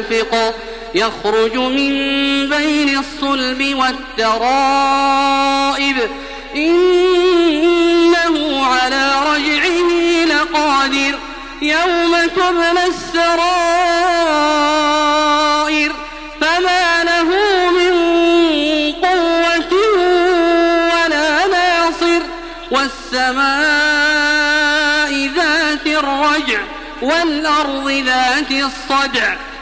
دافق يخرج من بين الصلب والترائب. إنه على رجعه لقادر يوم تبلى السرائر. فما له من قوة ولا ناصر. والسماء ذات الرجع والأرض ذات الصدع.